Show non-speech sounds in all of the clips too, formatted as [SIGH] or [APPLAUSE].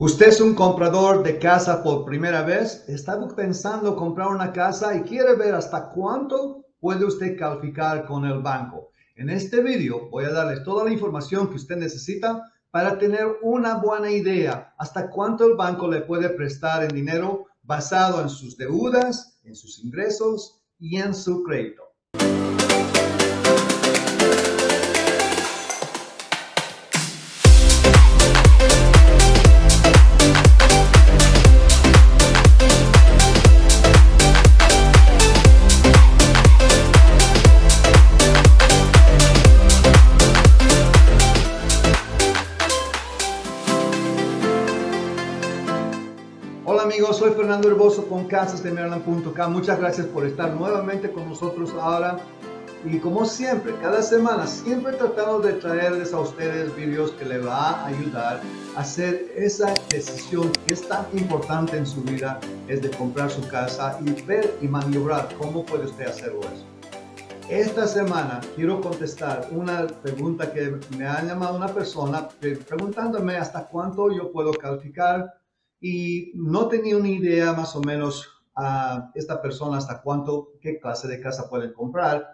Usted es un comprador de casa por primera vez, está pensando comprar una casa y quiere ver hasta cuánto puede usted calificar con el banco. En este video voy a darles toda la información que usted necesita para tener una buena idea hasta cuánto el banco le puede prestar en dinero basado en sus deudas, en sus ingresos y en su crédito. Fernando Herboso con casasdemaryland.com. Muchas gracias por estar nuevamente con nosotros ahora. Y como siempre, cada semana, siempre tratamos de traerles a ustedes videos que les va a ayudar a hacer esa decisión que es tan importante en su vida, es de comprar su casa y ver y maniobrar cómo puede usted hacerlo eso. Esta semana quiero contestar una pregunta que me ha llamado una persona preguntándome hasta cuánto yo puedo calificar y no tenía una idea más o menos a esta persona hasta cuánto, qué clase de casa pueden comprar.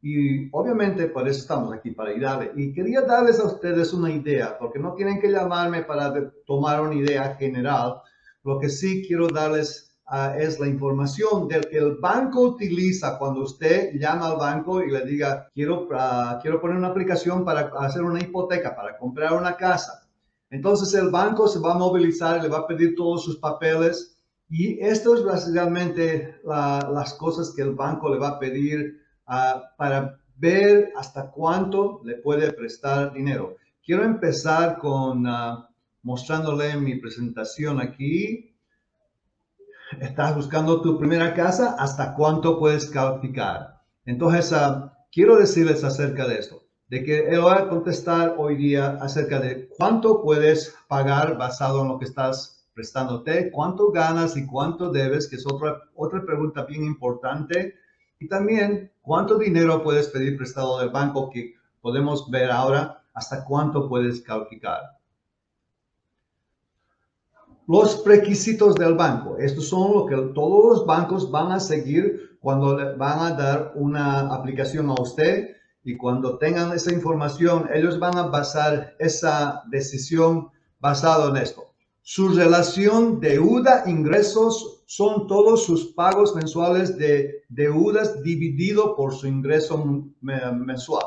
Y obviamente por eso estamos aquí, para ayudarle. Y quería darles a ustedes una idea, porque no tienen que llamarme para tomar una idea general. Lo que sí quiero darles ah, es la información del que el banco utiliza cuando usted llama al banco y le diga, quiero, uh, quiero poner una aplicación para hacer una hipoteca, para comprar una casa entonces el banco se va a movilizar, le va a pedir todos sus papeles y esto es básicamente las cosas que el banco le va a pedir ah, para ver hasta cuánto le puede prestar dinero. Quiero empezar con uh, mostrándole mi presentación aquí. Estás buscando tu primera casa, ¿hasta cuánto puedes calificar? Entonces, ah, quiero decirles acerca de esto de que él va a contestar hoy día acerca de cuánto puedes pagar basado en lo que estás prestándote, cuánto ganas y cuánto debes, que es otra, otra pregunta bien importante. Y también cuánto dinero puedes pedir prestado del banco, que podemos ver ahora hasta cuánto puedes calificar. Los requisitos del banco. Estos son lo que todos los bancos van a seguir cuando van a dar una aplicación a usted y cuando tengan esa información, ellos van a basar esa decisión basado en esto. Su relación deuda-ingresos son todos sus pagos mensuales de deudas dividido por su ingreso mensual.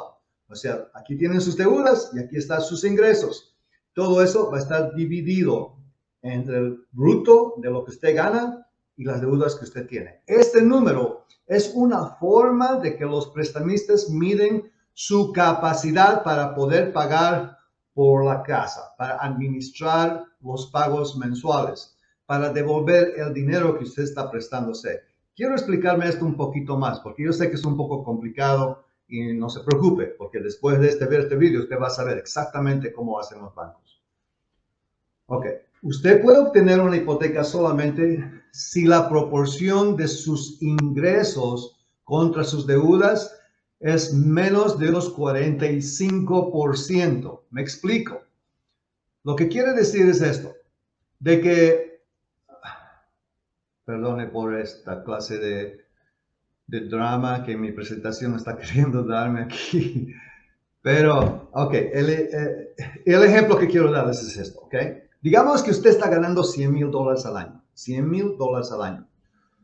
O sea, aquí tienen sus deudas y aquí están sus ingresos. Todo eso va a estar dividido entre el bruto de lo que usted gana y las deudas que usted tiene. Este número es una forma de que los prestamistas miden su capacidad para poder pagar por la casa, para administrar los pagos mensuales, para devolver el dinero que usted está prestándose. Quiero explicarme esto un poquito más, porque yo sé que es un poco complicado y no se preocupe, porque después de este, ver este video usted va a saber exactamente cómo hacen los bancos. Ok, usted puede obtener una hipoteca solamente si la proporción de sus ingresos contra sus deudas es menos de unos 45%. Me explico. Lo que quiere decir es esto, de que, perdone por esta clase de, de drama que mi presentación está [LAUGHS] queriendo darme aquí, pero, ok, el, eh, el, ejemplo que quiero darles es esto, ok. Digamos que usted está ganando 100 mil dólares al año, 100 mil dólares al año.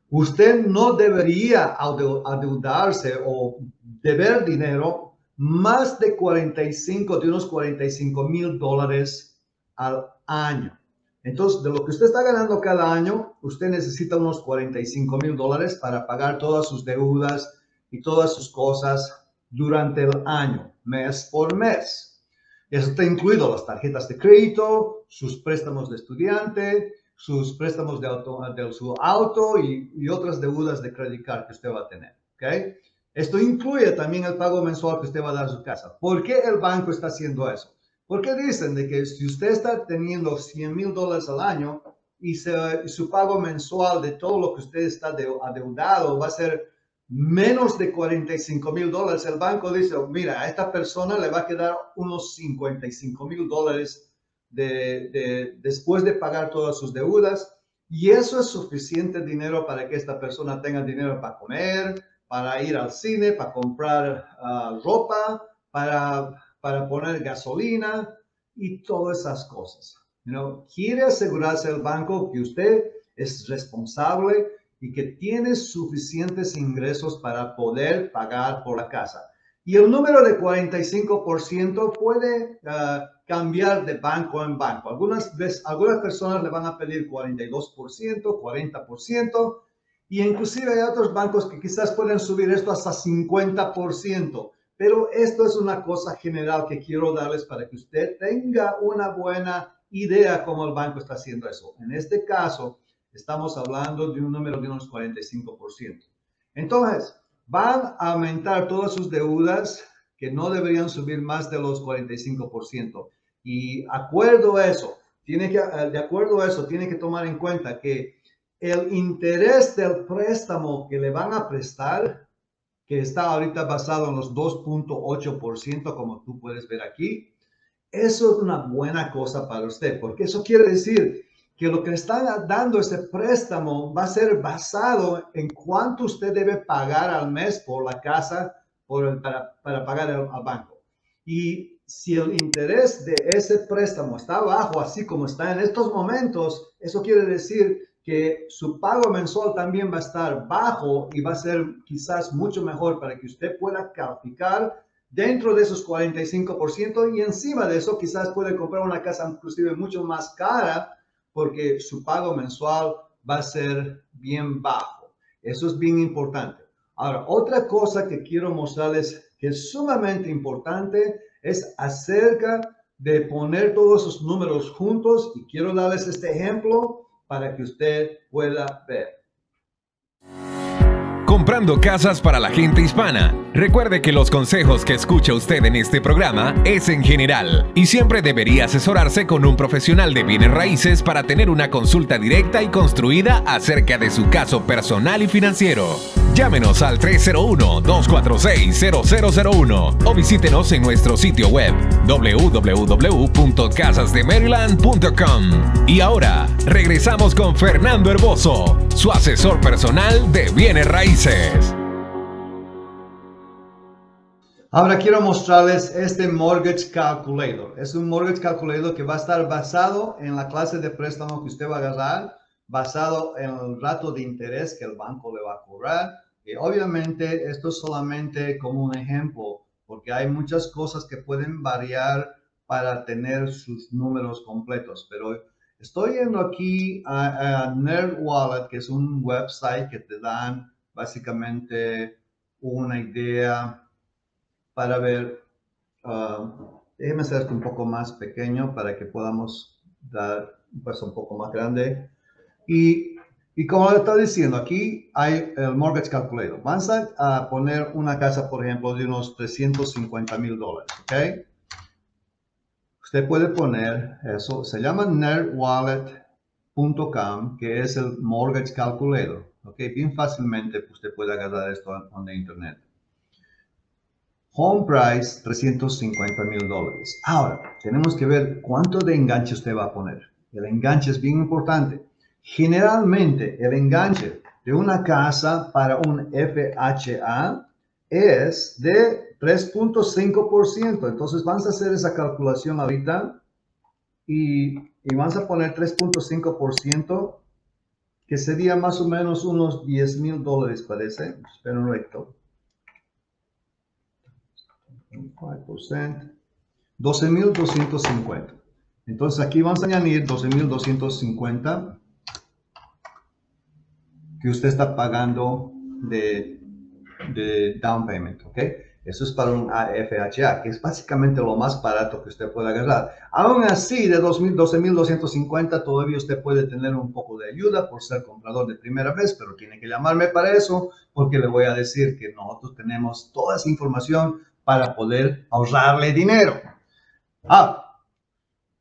Usted no debería adeudarse o deber dinero más de 45, de unos 45 mil dólares al año. Entonces, de lo que usted está ganando cada año, usted necesita unos 45 mil dólares para pagar todas sus deudas y todas sus cosas durante el año, mes por mes. Eso está incluido las tarjetas de crédito, sus préstamos de estudiante, sus préstamos de, auto, de su auto y, y, otras deudas de credit card que usted va a tener. ¿okay? Esto incluye también el pago mensual que usted va a dar a su casa. ¿Por qué el banco está haciendo eso? Porque dicen de que si usted está teniendo 100 mil dólares al año y su pago mensual de todo lo que usted está adeudado va a ser menos de 45 mil dólares, el banco dice, mira, a esta persona le va a quedar unos 55 mil dólares de, después de pagar todas sus deudas. Y eso es suficiente dinero para que esta persona tenga dinero para comer, para ir al cine, para comprar ah, ropa, para, para poner gasolina y todas esas cosas. ¿no? Quiere asegurarse el banco que usted es responsable y que tiene suficientes ingresos para poder pagar por la casa. Y el número de 45% puede ah, cambiar de banco en banco. Algunas, veces, algunas personas le van a pedir 42%, 40%, y inclusive hay otros bancos que quizás pueden subir esto hasta 50%. Pero esto es una cosa general que quiero darles para que usted tenga una buena idea cómo el banco está haciendo eso. En este caso, estamos hablando de un número de unos 45%. Entonces, van a aumentar todas sus deudas que no deberían subir más de los 45%. Y acuerdo a eso, tiene que, de acuerdo a eso, tiene que tomar en cuenta que el interés del préstamo que le van a prestar, que está ahorita basado en los 2.8%, como tú puedes ver aquí, eso es una buena cosa para usted, porque eso quiere decir que lo que le está dando ese préstamo va a ser basado en cuánto usted debe pagar al mes por la casa por para, para, pagar al, banco. Y si el interés de ese préstamo está bajo, así como está en estos momentos, eso quiere decir que su pago mensual también va a estar bajo y va a ser quizás mucho mejor para que usted pueda calificar dentro de esos 45% y encima de eso quizás puede comprar una casa inclusive mucho más cara porque su pago mensual va a ser bien bajo. Eso es bien importante. Ahora, otra cosa que quiero mostrarles que es sumamente importante es acerca de poner todos esos números juntos y quiero darles este ejemplo para que usted pueda ver comprando casas para la gente hispana. Recuerde que los consejos que escucha usted en este programa es en general y siempre debería asesorarse con un profesional de bienes raíces para tener una consulta directa y construida acerca de su caso personal y financiero. Llámenos al 301-246-0001 o visítenos en nuestro sitio web www.casasdemaryland.com. Y ahora, regresamos con Fernando Herboso, su asesor personal de bienes raíces. Ahora quiero mostrarles este Mortgage Calculator. Es un Mortgage Calculator que va a estar basado en la clase de préstamo que usted va a agarrar basado en el rato de interés que el banco le va a cobrar. Y obviamente esto es solamente como un ejemplo, porque hay muchas cosas que pueden variar para tener sus números completos. Pero estoy yendo aquí a, NerdWallet, que es un website que te dan básicamente una idea para ver. Uh, déjeme hacer esto un poco más pequeño para que podamos dar un paso un poco más grande. Y, y como estaba diciendo, aquí hay el mortgage calculator. Vamos a, poner una casa, por ejemplo, de unos 350 mil dólares, ¿ok? Usted puede poner eso, se llama nerdwallet.com, que es el mortgage calculator, ¿ok? Bien fácilmente usted puede agarrar esto en de internet. Home price, 350 mil dólares. Ahora, tenemos que ver cuánto de enganche usted va a poner. El enganche es bien importante. Generalmente el enganche de una casa para un FHA es de 3.5%. Entonces vamos a hacer esa calculación ahorita y, y vamos a poner 3.5%, que sería más o menos unos 10 mil dólares, parece. Espero recto. 5%. 12.250. Entonces aquí vamos a añadir 12.250 que usted está pagando de, de down payment, ¿ok? Eso es para un AFHA, que es básicamente lo más barato que usted puede agarrar. Aún así, de 12.250 todavía usted puede tener un poco de ayuda por ser comprador de primera vez, pero tiene que llamarme para eso porque le voy a decir que nosotros tenemos toda esa información para poder ahorrarle dinero. Ah,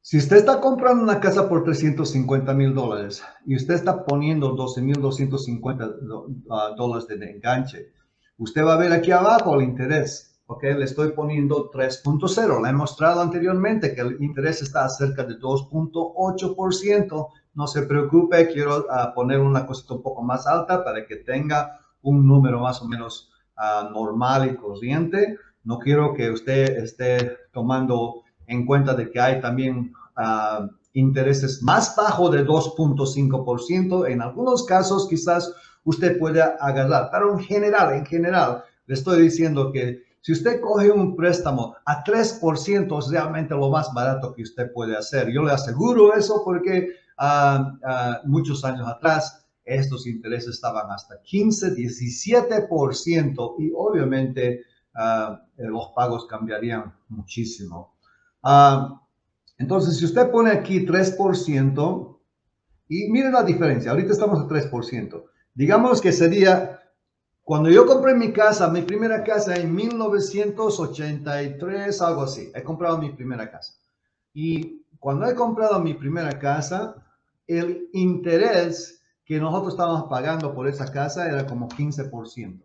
si usted está comprando una casa por 350 mil dólares y usted está poniendo 12 mil 250 ah, dólares de enganche, usted va a ver aquí abajo el interés. ok, le estoy poniendo 3.0. Le he mostrado anteriormente que el interés está cerca de 2.8%. No se preocupe, quiero uh, poner una cosita un poco más alta para que tenga un número más o menos uh, normal y corriente. No quiero que usted esté tomando en cuenta de que hay también uh, intereses más bajos de 2.5%. En algunos casos quizás usted pueda agarrar, pero en general, en general, le estoy diciendo que si usted coge un préstamo a 3% es realmente lo más barato que usted puede hacer. Yo le aseguro eso porque uh, uh, muchos años atrás estos intereses estaban hasta 15, 17% y obviamente uh, los pagos cambiarían muchísimo. entonces, si usted pone aquí 3%, y mire la diferencia, ahorita estamos a 3%, digamos que sería cuando yo compré mi casa, mi primera casa en 1983, algo así, he comprado mi primera casa. Y cuando he comprado mi primera casa, el interés que nosotros estábamos pagando por esa casa era como 15%.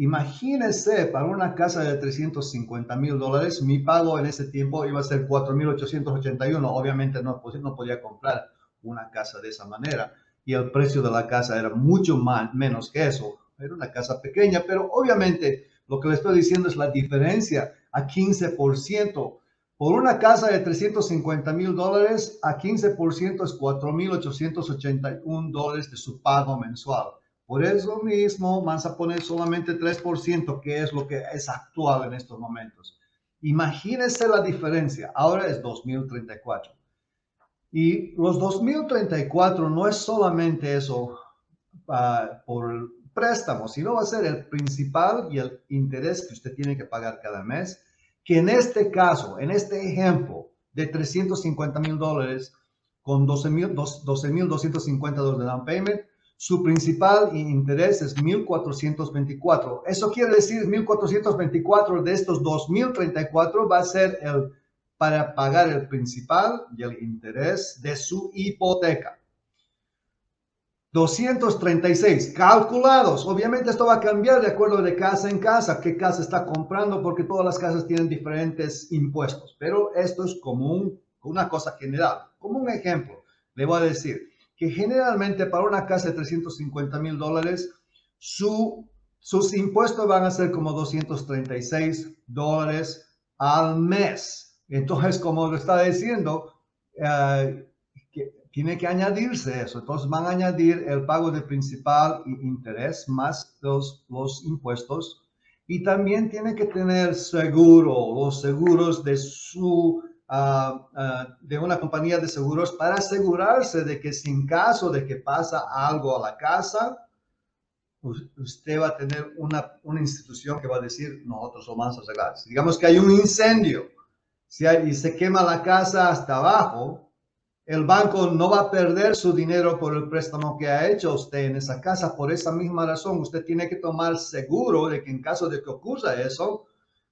Imagínense, para una casa de 350 mil dólares, mi pago en ese tiempo iba a ser 4.881. Obviamente no, podía comprar una casa de esa manera y el precio de la casa era mucho más, menos que eso era una casa pequeña, pero obviamente lo que le estoy diciendo es la diferencia a 15%. Por una casa de 350 mil dólares, a 15% es 4.881 dólares de su pago mensual. Por eso mismo vas a poner solamente 3%, que es lo que es actual en estos momentos. Imagínense la diferencia. Ahora es 2034. Y los 2034 no es solamente eso uh, por préstamo, sino va a ser el principal y el interés que usted tiene que pagar cada mes, que en este caso, en este ejemplo de 350 mil dólares con 12 mil 250 dólares de down payment, su principal interés es 1.424. Eso quiere decir 1.424 de estos 2.034 va a ser el para pagar el principal y el interés de su hipoteca. 236 calculados. Obviamente esto va a cambiar de acuerdo de casa en casa, qué casa está comprando, porque todas las casas tienen diferentes impuestos. Pero esto es como una cosa general. Como un ejemplo, le voy a decir que generalmente para una casa de 350 mil dólares, su, sus impuestos van a ser como 236 dólares al mes. Entonces, como lo está diciendo, uh, tiene que añadirse eso. Entonces van a añadir el pago de principal y interés más los, los impuestos. Y también tiene que tener seguro, los seguros de su, de una compañía de seguros para asegurarse de que sin caso de que pasa algo a la casa, usted va a tener una, una institución que va a decir, nosotros somos a Digamos que hay un incendio si y se quema la casa hasta abajo, el banco no va a perder su dinero por el préstamo que ha hecho usted en esa casa. Por esa misma razón, usted tiene que tomar seguro de que en caso de que ocurra eso,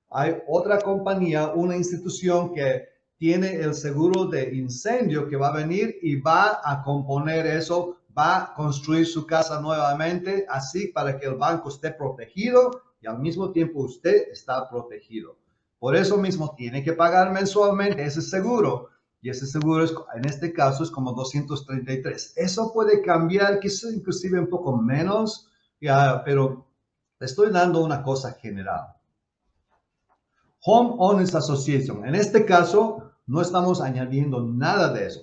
hay otra compañía, una institución que tiene el seguro de incendio que va a venir y va a componer eso, va a construir su casa nuevamente, así para que el banco esté protegido y al mismo tiempo usted está protegido. Por eso mismo tiene que pagar mensualmente ese seguro y ese seguro es, en este caso es como 233. Eso puede cambiar, quizás inclusive un poco menos, ya, pero estoy dando una cosa general. Home Owners Association. En este caso, no estamos añadiendo nada de eso.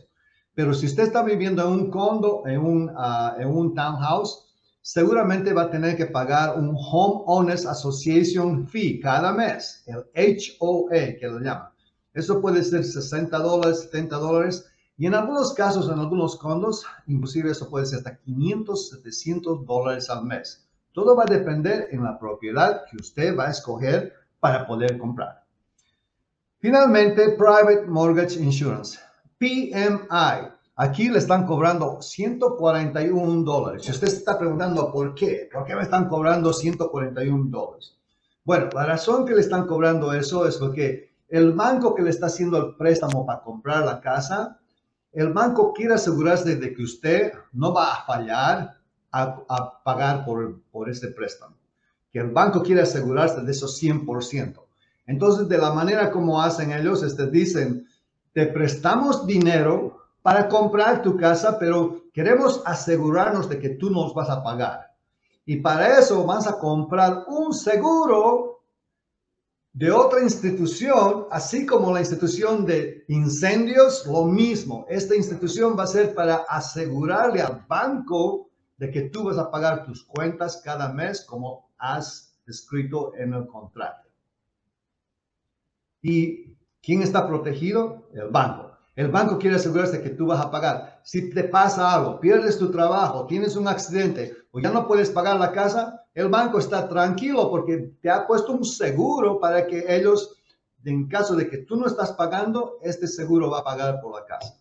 Pero si usted está viviendo en un condo, en un, uh, en un townhouse, seguramente va a tener que pagar un Home Owners Association fee cada mes, el HOA que lo llaman. Eso puede ser 60 dólares, 70 dólares. Y en algunos casos, en algunos condos, inclusive eso puede ser hasta 500, 700 dólares al mes. Todo va a depender en la propiedad que usted va a escoger para poder comprar. Finalmente, Private Mortgage Insurance, PMI. Aquí le están cobrando 141 dólares. Si usted se está preguntando por qué, ¿por qué me están cobrando 141 dólares? Bueno, la razón que le están cobrando eso es porque el banco que le está haciendo el préstamo para comprar la casa, el banco quiere asegurarse de que usted no va a fallar a, pagar por, por este préstamo. Que el banco quiere asegurarse de esos 100%. Entonces, de la manera como hacen ellos, este, dicen, te prestamos dinero para comprar tu casa, pero queremos asegurarnos de que tú nos vas a pagar. Y para eso vas a comprar un seguro de otra institución, así como la institución de incendios, lo mismo. Esta institución va a ser para asegurarle al banco de que tú vas a pagar tus cuentas cada mes como has escrito en el contrato. ¿Y quién está protegido? El banco. El banco quiere asegurarse que tú vas a pagar. Si te pasa algo, pierdes tu trabajo, tienes un accidente o ya no puedes pagar la casa, el banco está tranquilo porque te ha puesto un seguro para que ellos, en caso de que tú no estás pagando, este seguro va a pagar por la casa.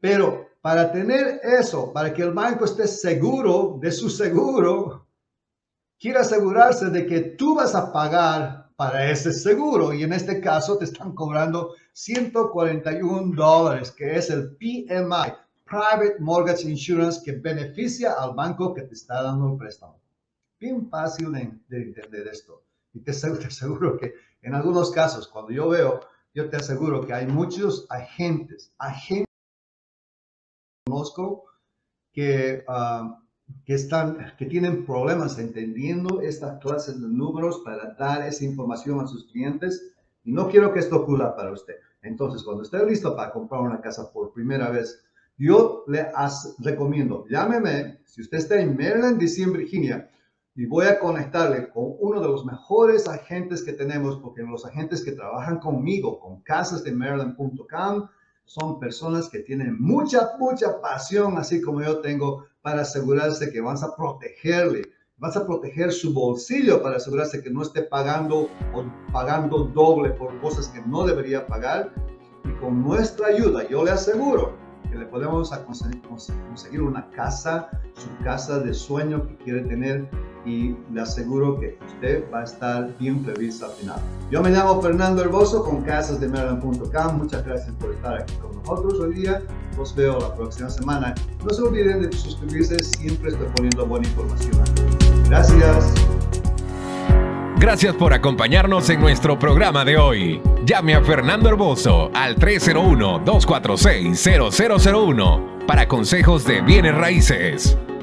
Pero para tener eso, para que el banco esté seguro de su seguro, quiere asegurarse de que tú vas a pagar para ese seguro y en este caso te están cobrando 141 dólares, que es el PMI, Private Mortgage Insurance, que beneficia al banco que te está dando el préstamo. Bien fácil de, entender esto. Y te, aseguro que en algunos casos, cuando yo veo, yo te aseguro que hay muchos agentes, agentes que conozco que, ah, que, están, que tienen problemas entendiendo estas clases de números para dar esa información a sus clientes y no quiero que esto ocurra para usted. Entonces, cuando esté listo para comprar una casa por primera vez, yo le recomiendo, llámeme, si usted está en Maryland, DC, en Virginia, y voy a conectarle con uno de los mejores agentes que tenemos, porque los agentes que trabajan conmigo, con casasdemaryland.com, son personas que tienen mucha, mucha pasión, así como yo tengo, para asegurarse que vas a protegerle vas a proteger su bolsillo para asegurarse que no esté pagando o pagando doble por cosas que no debería pagar. Y con nuestra ayuda, yo le aseguro que le podemos conseguir una casa, su casa de sueño que quiere tener y le aseguro que usted va a estar bien feliz al final. Yo me llamo Fernando Herboso con casasdemaryland.com. Muchas gracias por estar aquí con nosotros hoy día. Los veo la próxima semana. No se olviden de suscribirse, siempre estoy poniendo buena información. Gracias. Gracias por acompañarnos en nuestro programa de hoy. Llame a Fernando Herboso al 301-246-0001 para consejos de bienes raíces.